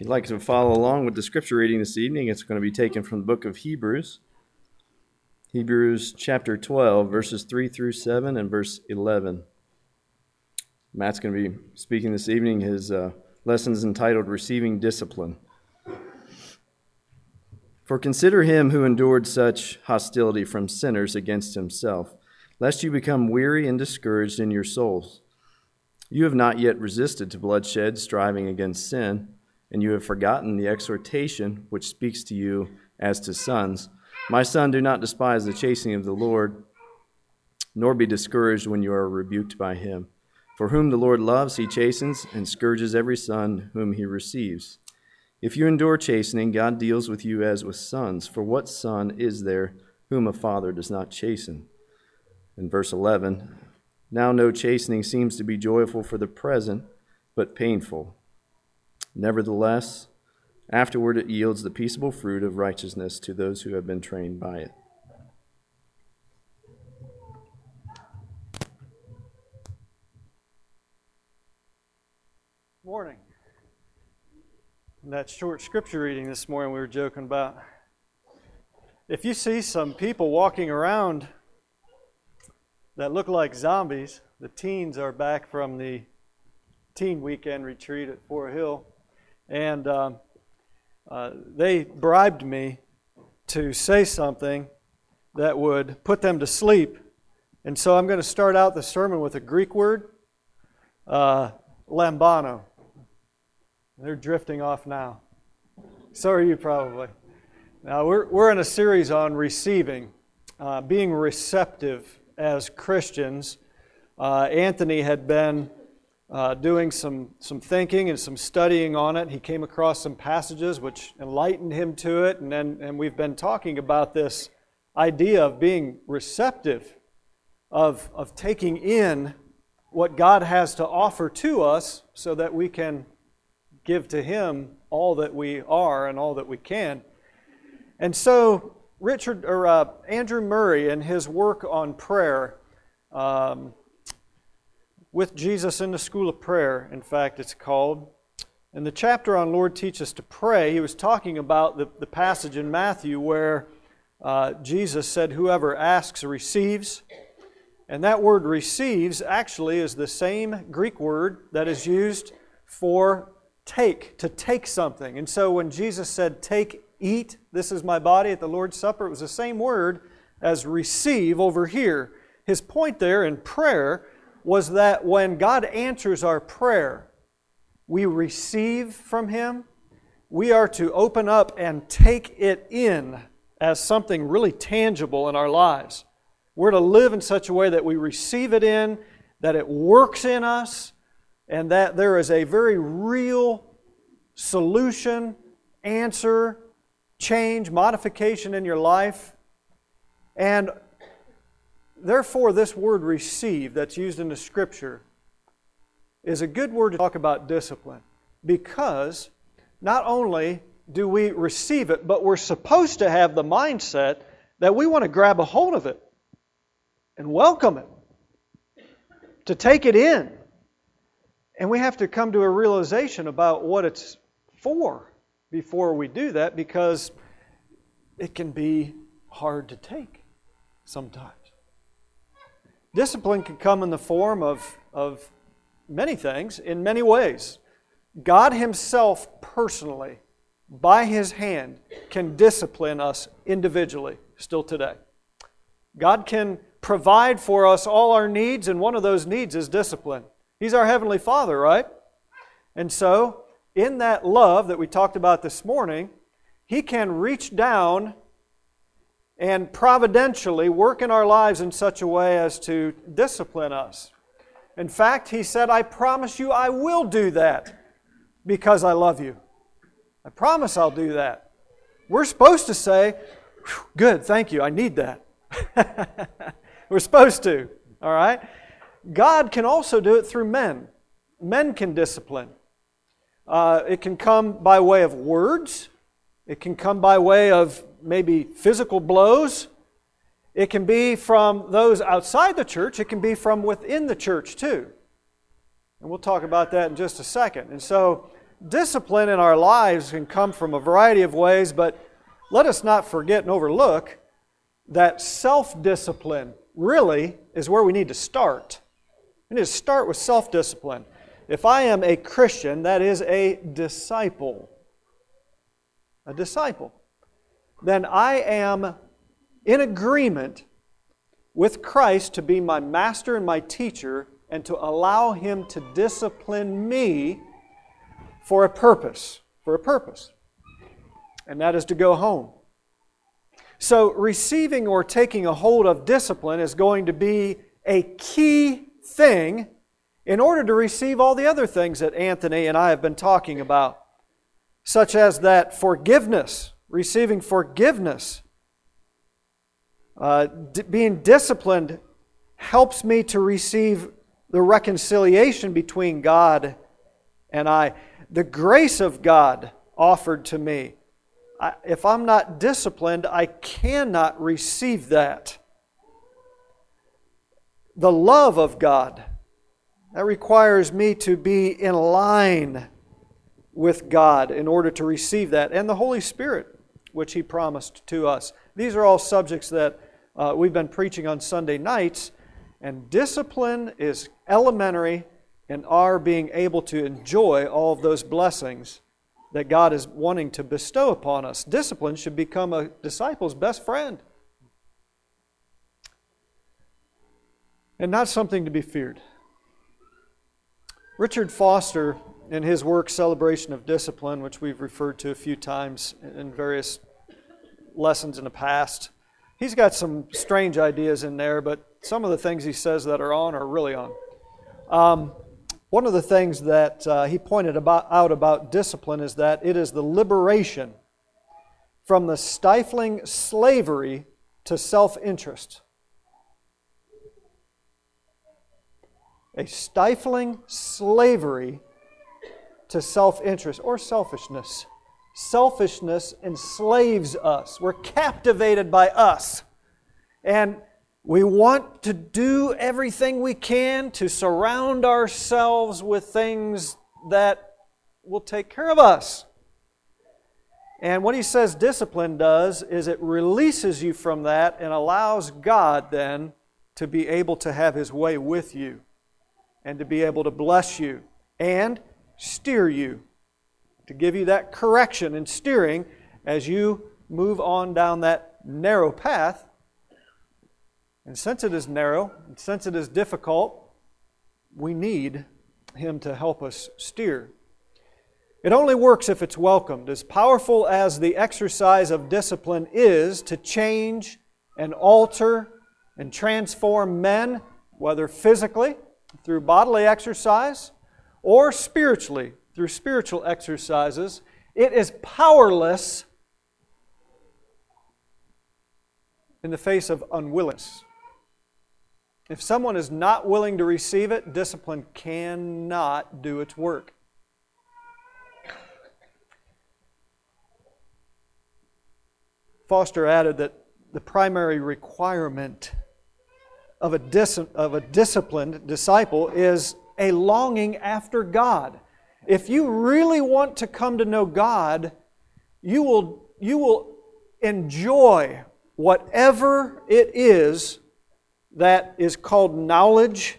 If you'd like to follow along with the scripture reading this evening, it's going to be taken from the book of Hebrews. Hebrews chapter 12, verses 3 through 7 and verse 11. Matt's going to be speaking this evening. His uh, lesson is entitled Receiving Discipline. For consider him who endured such hostility from sinners against himself, lest you become weary and discouraged in your souls. You have not yet resisted to bloodshed, striving against sin and you have forgotten the exhortation which speaks to you as to sons. My son, do not despise the chastening of the Lord, nor be discouraged when you are rebuked by him. For whom the Lord loves, he chastens and scourges every son whom he receives. If you endure chastening, God deals with you as with sons. For what son is there whom a father does not chasten? In verse 11, now no chastening seems to be joyful for the present, but painful. Nevertheless, afterward it yields the peaceable fruit of righteousness to those who have been trained by it. Morning. In that short scripture reading this morning, we were joking about. If you see some people walking around that look like zombies, the teens are back from the teen weekend retreat at Fort Hill and uh, uh, they bribed me to say something that would put them to sleep. And so I'm going to start out the sermon with a Greek word, uh, lambano. They're drifting off now. So are you probably. Now, we're, we're in a series on receiving, uh, being receptive as Christians. Uh, Anthony had been uh, doing some, some thinking and some studying on it. He came across some passages which enlightened him to it, and, then, and we've been talking about this idea of being receptive, of, of taking in what God has to offer to us so that we can give to Him all that we are and all that we can. And so, Richard or uh, Andrew Murray, in his work on prayer, um, with Jesus in the School of Prayer, in fact, it's called. In the chapter on Lord Teach Us to Pray, he was talking about the, the passage in Matthew where uh, Jesus said, Whoever asks receives. And that word receives actually is the same Greek word that is used for take, to take something. And so when Jesus said, Take, eat, this is my body at the Lord's Supper, it was the same word as receive over here. His point there in prayer was that when God answers our prayer, we receive from Him, we are to open up and take it in as something really tangible in our lives. We're to live in such a way that we receive it in, that it works in us, and that there is a very real solution, answer, change, modification in your life. And Therefore, this word receive that's used in the scripture is a good word to talk about discipline because not only do we receive it, but we're supposed to have the mindset that we want to grab a hold of it and welcome it, to take it in. And we have to come to a realization about what it's for before we do that because it can be hard to take sometimes. Discipline can come in the form of, of many things, in many ways. God Himself personally, by His hand, can discipline us individually still today. God can provide for us all our needs, and one of those needs is discipline. He's our Heavenly Father, right? And so, in that love that we talked about this morning, He can reach down and providentially work in our lives in such a way as to discipline us. In fact, he said, I promise you I will do that because I love you. I promise I'll do that. We're supposed to say, Good, thank you, I need that. We're supposed to, all right? God can also do it through men. Men can discipline. Uh, it can come by way of words, it can come by way of maybe physical blows. It can be from those outside the church, it can be from within the church too. And we'll talk about that in just a second. And so, discipline in our lives can come from a variety of ways, but let us not forget and overlook that self discipline really is where we need to start. We need to start with self discipline. If I am a Christian, that is a disciple, a disciple, then I am in agreement with Christ to be my master and my teacher and to allow Him to discipline me for a purpose. For a purpose. And that is to go home. So, receiving or taking a hold of discipline is going to be a key thing in order to receive all the other things that Anthony and I have been talking about, such as that forgiveness, receiving forgiveness. Uh, d- being disciplined helps me to receive the reconciliation between God and I, the grace of God offered to me I, if I'm not disciplined, I cannot receive that. The love of God, that requires me to be in line with God in order to receive that, and the Holy Spirit, which He promised to us. These are all subjects that uh, we've been preaching on Sunday nights, and discipline is elementary in our being able to enjoy all of those blessings that God is wanting to bestow upon us. Discipline should become a disciple's best friend and not something to be feared. Richard Foster, in his work Celebration of Discipline, which we've referred to a few times in various lessons in the past, he's got some strange ideas in there, but some of the things he says that are on are really on. Um, one of the things that uh, he pointed about, out about discipline is that it is the liberation from the stifling slavery to self interest. A stifling slavery to self interest or selfishness. Selfishness enslaves us. We're captivated by us. And we want to do everything we can to surround ourselves with things that will take care of us. And what he says discipline does is it releases you from that and allows God then to be able to have his way with you and to be able to bless you and steer you, to give you that correction and steering as you move on down that narrow path and since it is narrow, and since it is difficult, we need Him to help us steer. It only works if it's welcomed. As powerful as the exercise of discipline is to change and alter and transform men, whether physically through bodily exercise or spiritually through spiritual exercises, it is powerless in the face of unwillingness. If someone is not willing to receive it, discipline cannot do its work. Foster added that the primary requirement of a, dis- of a disciplined disciple is a longing after God. If you really want to come to know God, you will, you will enjoy whatever it is that is called knowledge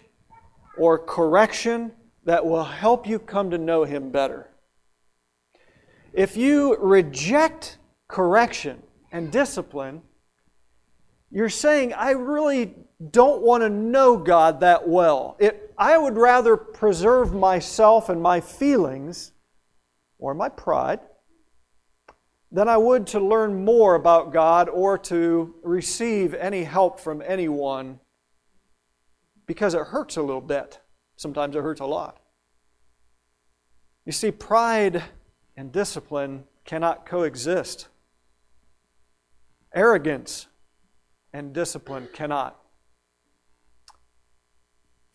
or correction that will help you come to know Him better. If you reject correction and discipline, you're saying, I really don't want to know God that well. It, I would rather preserve myself and my feelings or my pride than I would to learn more about God or to receive any help from anyone because it hurts a little bit. Sometimes it hurts a lot. You see, pride and discipline cannot coexist. Arrogance and discipline cannot.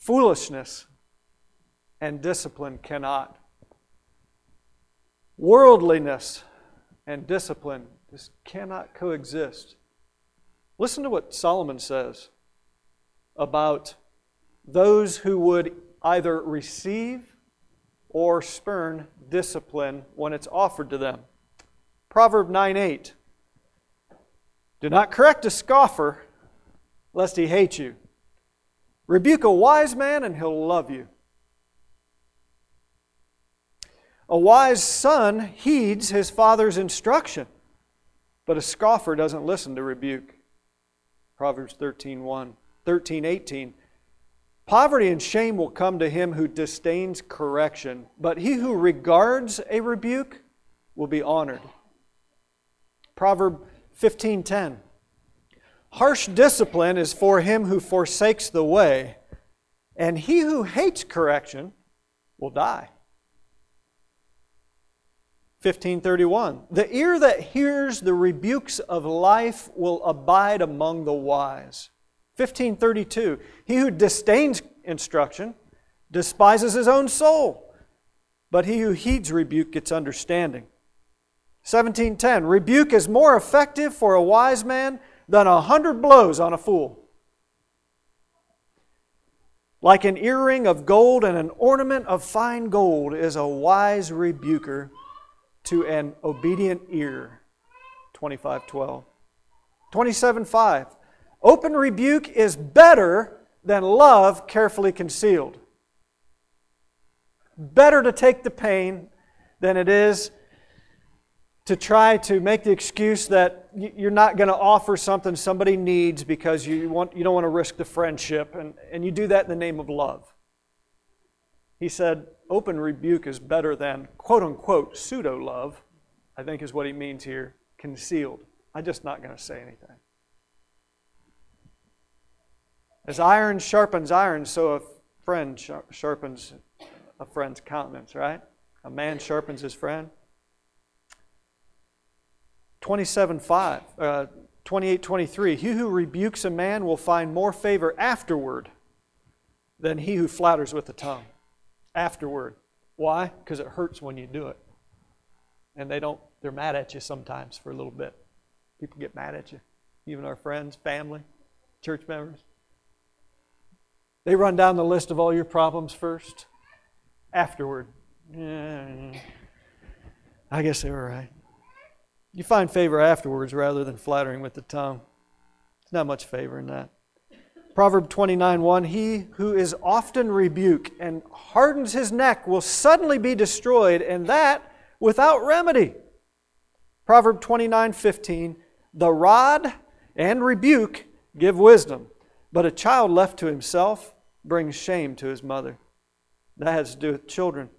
Foolishness and discipline cannot. Worldliness and discipline just cannot coexist. Listen to what Solomon says about those who would either receive or spurn discipline when it's offered to them. Proverb 9 8. Do not correct a scoffer, lest he hate you. Rebuke a wise man, and he'll love you. A wise son heeds his father's instruction, but a scoffer doesn't listen to rebuke. Proverbs 13, 1, 13 18. Poverty and shame will come to him who disdains correction, but he who regards a rebuke will be honored. Proverb 15:10 Harsh discipline is for him who forsakes the way, and he who hates correction will die. 1531 The ear that hears the rebukes of life will abide among the wise. 1532 He who disdains instruction despises his own soul, but he who heeds rebuke gets understanding. 1710 Rebuke is more effective for a wise man than a hundred blows on a fool. Like an earring of gold and an ornament of fine gold is a wise rebuker to an obedient ear. 2512. 27.5. Open rebuke is better than love carefully concealed. Better to take the pain than it is to try to make the excuse that you're not going to offer something somebody needs because you, want, you don't want to risk the friendship, and, and you do that in the name of love. He said, open rebuke is better than quote unquote pseudo love, I think is what he means here, concealed. I'm just not going to say anything. As iron sharpens iron, so a friend sharpens a friend's countenance, right? A man sharpens his friend. 27 5, uh, 28 23. He who rebukes a man will find more favor afterward than he who flatters with the tongue afterward. Why? Because it hurts when you do it. And they don't, they're mad at you sometimes for a little bit. People get mad at you, even our friends, family, church members. They run down the list of all your problems first. Afterward, yeah, I guess they were right. You find favor afterwards rather than flattering with the tongue. There's not much favor in that. Proverb 29 1 He who is often rebuked and hardens his neck will suddenly be destroyed, and that without remedy. Proverb 29 15 The rod and rebuke give wisdom, but a child left to himself brings shame to his mother. That has to do with children.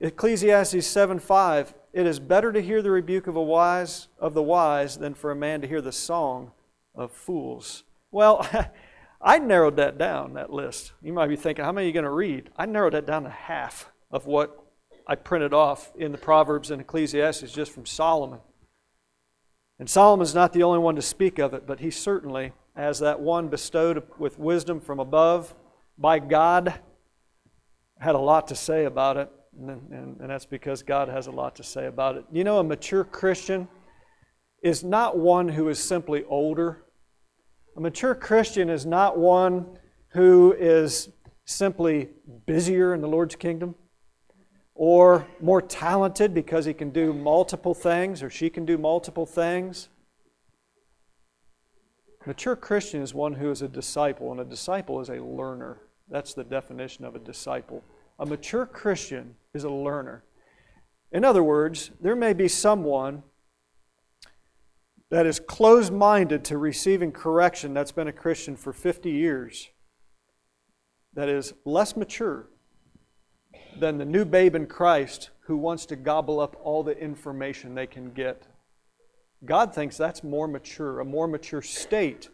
Ecclesiastes 7 5 It is better to hear the rebuke of a wise of the wise than for a man to hear the song of fools. Well, I narrowed that down, that list. You might be thinking, how many are you going to read? I narrowed that down to half of what I printed off in the Proverbs and Ecclesiastes just from Solomon. And Solomon's not the only one to speak of it, but he certainly, as that one bestowed with wisdom from above by God, had a lot to say about it. And, and, and that's because God has a lot to say about it. You know, a mature Christian is not one who is simply older a mature Christian is not one who is simply busier in the Lord's kingdom or more talented because he can do multiple things or she can do multiple things. Mature Christian is one who is a disciple, and a disciple is a learner. That's the definition of a disciple. A mature Christian is a learner. In other words, there may be someone that is closed minded to receiving correction that's been a Christian for 50 years, that is less mature than the new babe in Christ who wants to gobble up all the information they can get. God thinks that's more mature, a more mature state.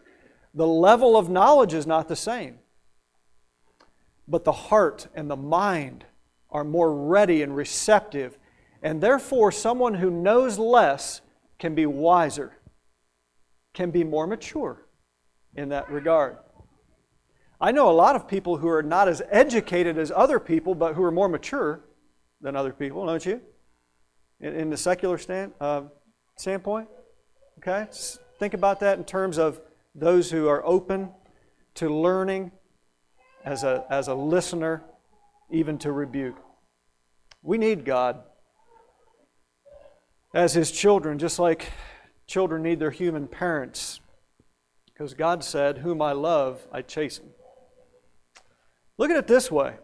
The level of knowledge is not the same, but the heart and the mind are more ready and receptive, and therefore, someone who knows less can be wiser can be more mature in that regard. I know a lot of people who are not as educated as other people, but who are more mature than other people, don't you? In, in the secular stand, uh, standpoint? Okay? Think about that in terms of those who are open to learning as a, as a listener, even to rebuke. We need God. as his children, just like children need their human parents. Because God said, Whom I love, I chasten. Look at it this way.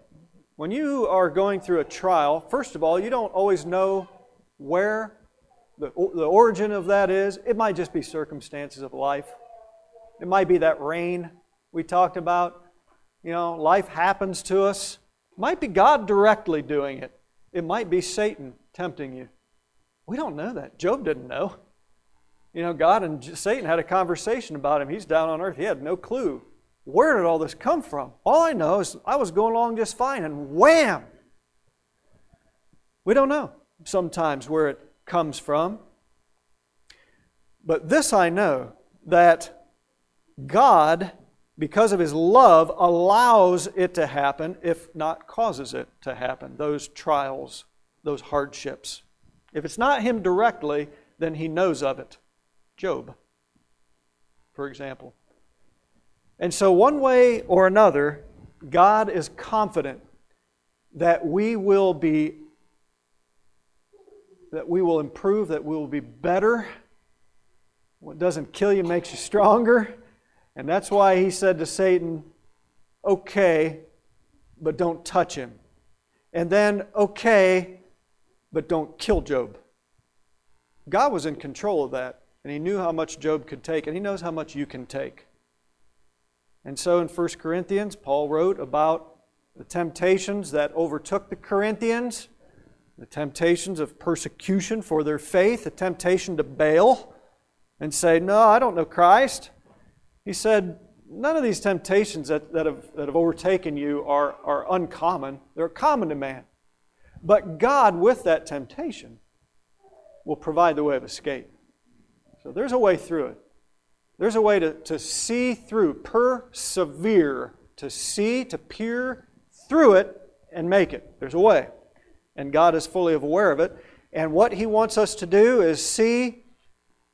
When you are going through a trial, first of all, you don't always know where the, the origin of that is. It might just be circumstances of life. It might be that rain we talked about. You know, life happens to us. It might be God directly doing it. It might be Satan tempting you. We don't know that. Job didn't know. You know, God and Satan had a conversation about him. He's down on earth. He had no clue. Where did all this come from? All I know is I was going along just fine, and wham! We don't know sometimes where it comes from. But this I know that God, because of His love, allows it to happen, if not causes it to happen, those trials, those hardships. If it's not Him directly, then He knows of it. Job, for example. And so, one way or another, God is confident that we will be that we will improve, that we will be better. What doesn't kill you makes you stronger. And that's why he said to Satan, okay, but don't touch him. And then, okay, but don't kill Job. God was in control of that, and he knew how much Job could take, and he knows how much you can take. And so in 1 Corinthians, Paul wrote about the temptations that overtook the Corinthians, the temptations of persecution for their faith, the temptation to bail and say, No, I don't know Christ. He said, None of these temptations that, that, have, that have overtaken you are, are uncommon. They're common to man. But God, with that temptation, will provide the way of escape. So there's a way through it. There's a way to, to see through, persevere, to see, to peer through it and make it. There's a way. And God is fully aware of it. And what He wants us to do is see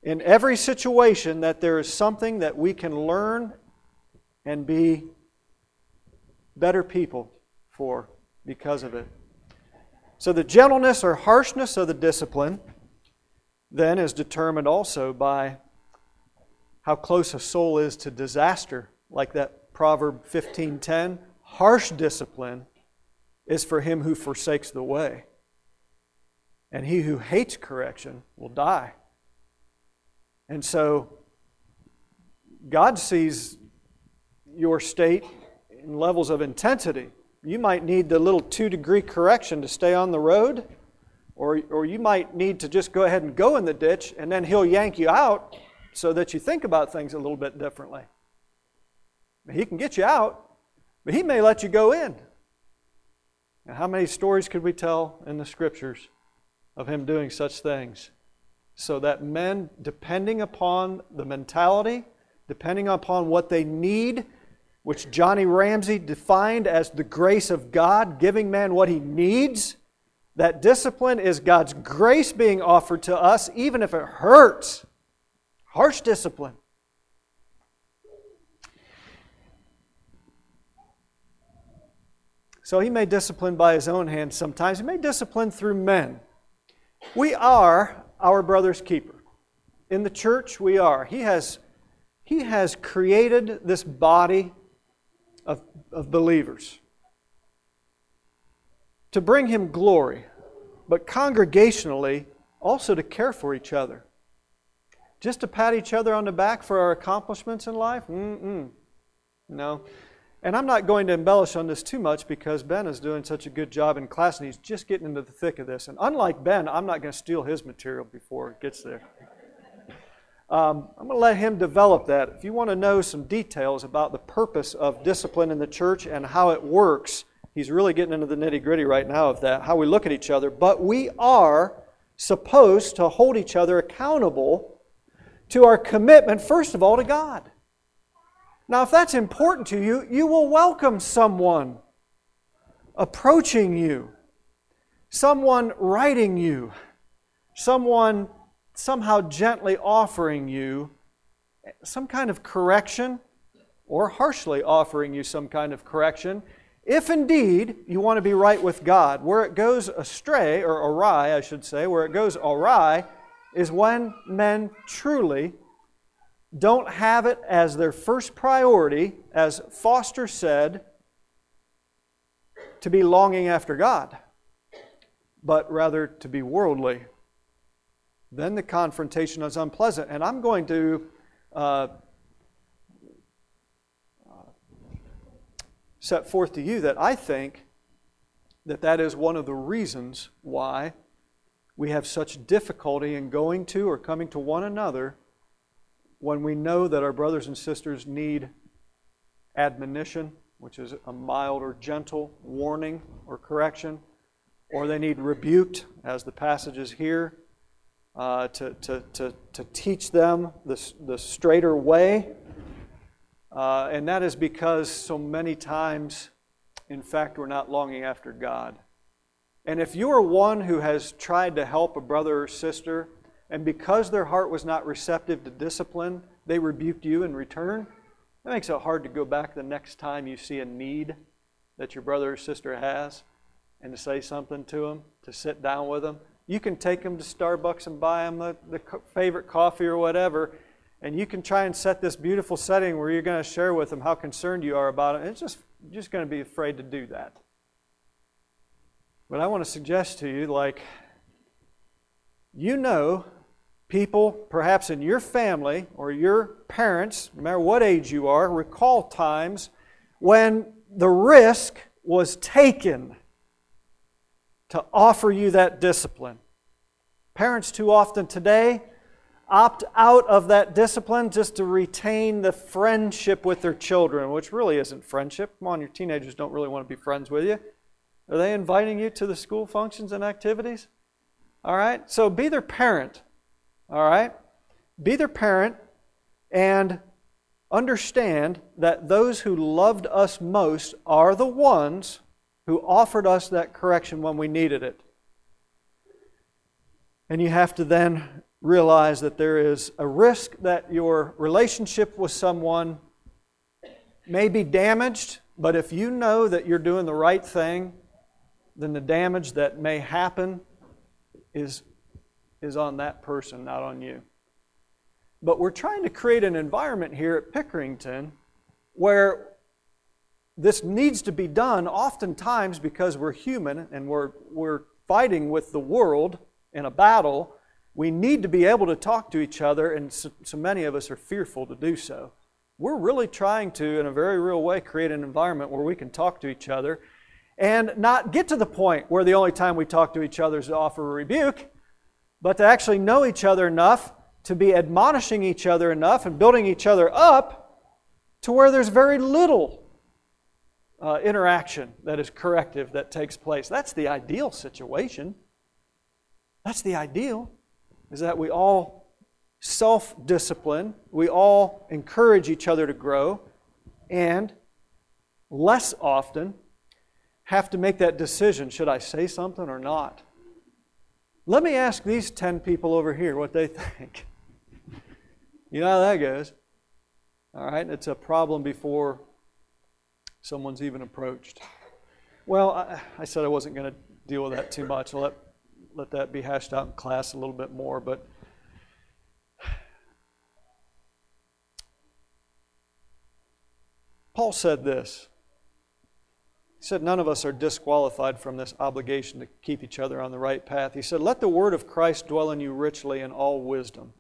in every situation that there is something that we can learn and be better people for because of it. So the gentleness or harshness of the discipline then is determined also by how close a soul is to disaster, like that Proverb 15:10, harsh discipline is for him who forsakes the way. And he who hates correction will die. And so God sees your state in levels of intensity. You might need the little two degree correction to stay on the road, or, or you might need to just go ahead and go in the ditch, and then He'll yank you out so that you think about things a little bit differently. He can get you out, but He may let you go in. Now, how many stories could we tell in the scriptures of Him doing such things? So that men, depending upon the mentality, depending upon what they need, which Johnny Ramsey defined as the grace of God, giving man what he needs, that discipline is God's grace being offered to us, even if it hurts harsh discipline. So he may discipline by his own hand sometimes. He may discipline through men. We are our brother's keeper. In the church, we are. He has, he has created this body of, of believers to bring him glory, but congregationally also to care for each other. Just to pat each other on the back for our accomplishments in life? Mm-mm. No. And I'm not going to embellish on this too much because Ben is doing such a good job in class and he's just getting into the thick of this. And unlike Ben, I'm not going to steal his material before it gets there. Um, I'm going to let him develop that. If you want to know some details about the purpose of discipline in the church and how it works, he's really getting into the nitty gritty right now of that, how we look at each other. But we are supposed to hold each other accountable to our commitment, first of all, to God. Now, if that's important to you, you will welcome someone approaching you, someone writing you, someone somehow gently offering you some kind of correction or harshly offering you some kind of correction. If indeed you want to be right with God, where it goes astray, or awry, I should say, where it goes awry, is when men truly don't have it as their first priority, as Foster said, to be longing after God, but rather to be worldly. Then the confrontation is unpleasant. And I'm going to uh, set forth to you that I think that that is one of the reasons why we have such difficulty in going to or coming to one another when we know that our brothers and sisters need admonition, which is a mild or gentle warning or correction, or they need rebuked, as the passage is here, uh, to, to, to, to teach them the, the straighter way. Uh, and that is because so many times, in fact, we're not longing after God. And if you are one who has tried to help a brother or sister, and because their heart was not receptive to discipline, they rebuked you in return, that makes it hard to go back the next time you see a need that your brother or sister has and to say something to them, to sit down with them. You can take them to Starbucks and buy them the, the favorite coffee or whatever, and you can try and set this beautiful setting where you're going to share with them how concerned you are about it. It's just, just going to be afraid to do that. But I want to suggest to you, like, you know people, perhaps in your family or your parents, no matter what age you are, recall times when the risk was taken to offer you that discipline. Parents, too often today, opt out of that discipline just to retain the friendship with their children, which really isn't friendship. Come on, your teenagers don't really want to be friends with you. Are they inviting you to the school functions and activities? All right? So be their parent. All right? Be their parent and understand that those who loved us most are the ones who offered us that correction when we needed it. And you have to then realize that there is a risk that your relationship with someone may be damaged, but if you know that you're doing the right thing, then the damage that may happen is, is on that person, not on you. But we're trying to create an environment here at Pickerington where this needs to be done oftentimes because we're human and we're, we're fighting with the world in a battle. We need to be able to talk to each other, and so, so many of us are fearful to do so. We're really trying to, in a very real way, create an environment where we can talk to each other and not get to the point where the only time we talk to each other is to offer a rebuke, but to actually know each other enough to be admonishing each other enough and building each other up to where there's very little uh, interaction that is corrective that takes place. That's the ideal situation. That's the ideal, is that we all self discipline, we all encourage each other to grow, and less often have to make that decision should I say something or not? Let me ask these 10 people over here what they think. You know how that goes. All right, it's a problem before someone's even approached. Well, I, I said I wasn't going to deal with that too much. I'll let, let that be hashed out in class a little bit more, but Paul said this he said, None of us are disqualified from this obligation to keep each other on the right path. He said, Let the word of Christ dwell in you richly in all wisdom.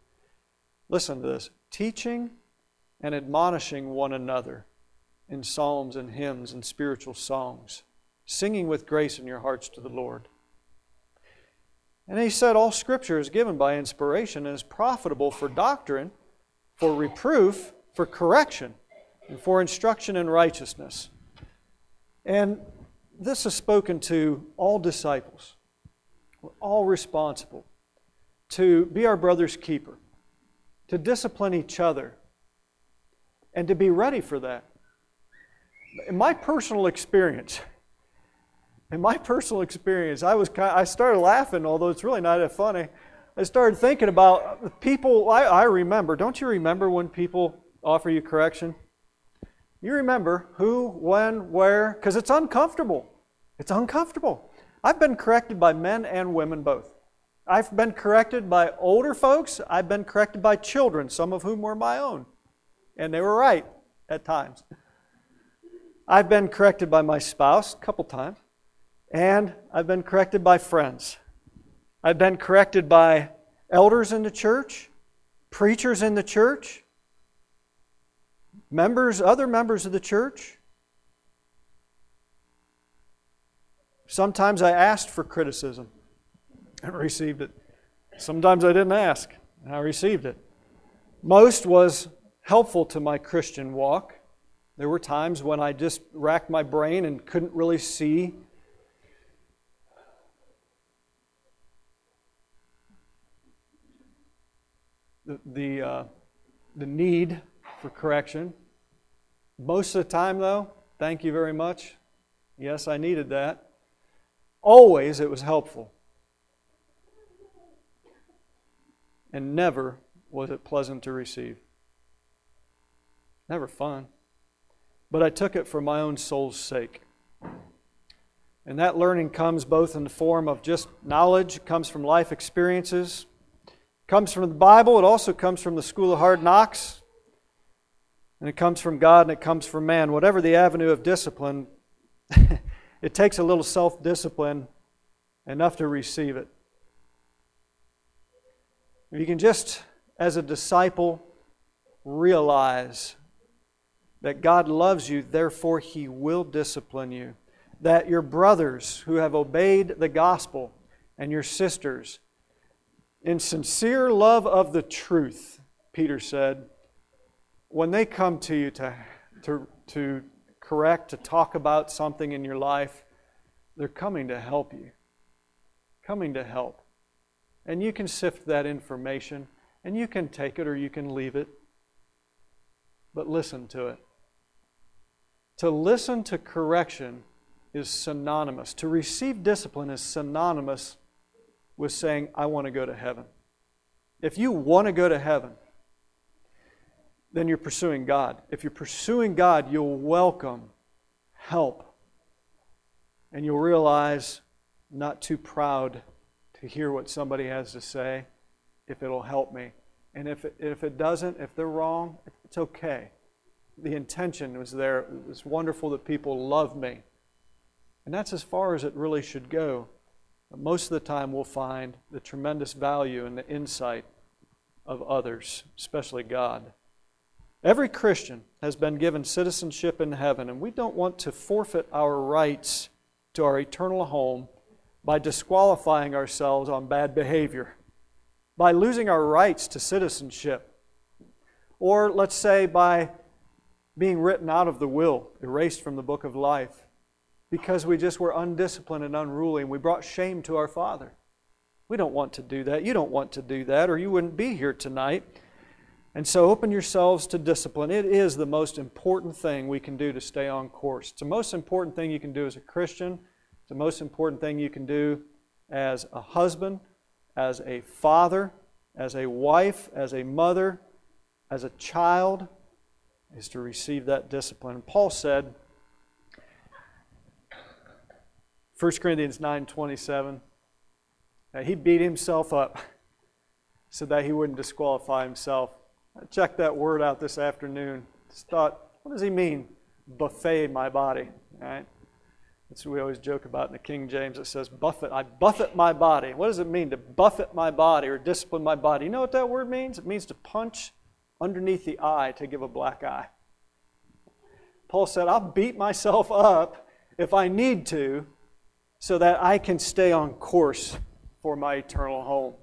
Listen to this teaching and admonishing one another in psalms and hymns and spiritual songs, singing with grace in your hearts to the Lord. And he said, All scripture is given by inspiration and is profitable for doctrine, for reproof, for correction, and for instruction in righteousness and this is spoken to all disciples. We're all responsible to be our brother's keeper, to discipline each other, and to be ready for that. In my personal experience, in my personal experience, I was kind of, I started laughing, although it's really not that funny. I started thinking about people I, I remember. Don't you remember when people offer you correction? You remember who, when, where, because it's uncomfortable. It's uncomfortable. I've been corrected by men and women both. I've been corrected by older folks. I've been corrected by children, some of whom were my own. And they were right at times. I've been corrected by my spouse a couple times. And I've been corrected by friends. I've been corrected by elders in the church, preachers in the church, members, other members of the church. Sometimes I asked for criticism and received it. Sometimes I didn't ask and I received it. Most was helpful to my Christian walk. There were times when I just racked my brain and couldn't really see the, the, uh, the need for correction. Most of the time, though, thank you very much. Yes, I needed that. Always it was helpful. And never was it pleasant to receive. Never fun. But I took it for my own soul's sake. And that learning comes both in the form of just knowledge, comes from life experiences, comes from the Bible, it also comes from the school of hard knocks, and it comes from God and it comes from man. Whatever the avenue of discipline, it takes a little self discipline enough to receive it. If you can just, as a disciple, realize that God loves you, therefore He will discipline you. That your brothers who have obeyed the gospel and your sisters in sincere love of the truth, Peter said, when they come to you to, to, to correct, to talk about something in your life, they're coming to help you. Coming to help. And you can sift that information, and you can take it or you can leave it. But listen to it. To listen to correction is synonymous. To receive discipline is synonymous with saying, I want to go to heaven. If you want to go to heaven, then you're pursuing God. If you're pursuing God, you'll welcome help. And you'll realize, not too proud to hear what somebody has to say, if it'll help me. And if it, if it doesn't, if they're wrong, it's okay. The intention was there. It was wonderful that people love me. And that's as far as it really should go. But most of the time, we'll find the tremendous value in the insight of others, especially God. Every Christian has been given citizenship in heaven, and we don't want to forfeit our rights to our eternal home by disqualifying ourselves on bad behavior, by losing our rights to citizenship, or let's say by being written out of the will, erased from the book of life because we just were undisciplined and unruly and we brought shame to our Father. We don't want to do that. You don't want to do that, or you wouldn't be here tonight. And so open yourselves to discipline. It is the most important thing we can do to stay on course. It's the most important thing you can do as a Christian. It's the most important thing you can do as a husband, as a father, as a wife, as a mother, as a child, is to receive that discipline. Paul said, 1 Corinthians 9:27. that He beat himself up so that he wouldn't disqualify himself. I checked that word out this afternoon. Just thought, what does he mean? Buffet my body. Right? That's what we always joke about in the King James. It says, buffet. I buffet my body. What does it mean to buffet my body or discipline my body? You know what that word means? It means to punch underneath the eye to give a black eye. Paul said, I'll beat myself up if I need to so that I can stay on course for my eternal home.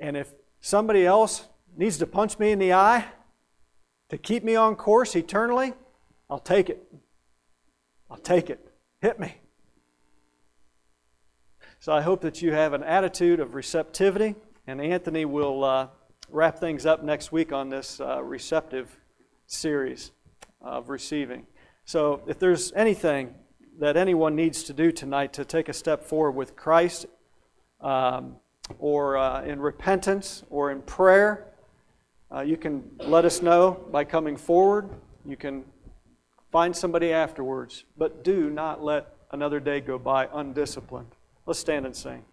And if somebody else needs to punch me in the eye to keep me on course eternally, I'll take it. I'll take it. Hit me. So I hope that you have an attitude of receptivity, and Anthony will uh, wrap things up next week on this uh, receptive series of receiving. So if there's anything that anyone needs to do tonight to take a step forward with Christ um, or uh, in repentance or in prayer, uh, you can let us know by coming forward. You can find somebody afterwards, but do not let another day go by undisciplined. Let's stand and sing.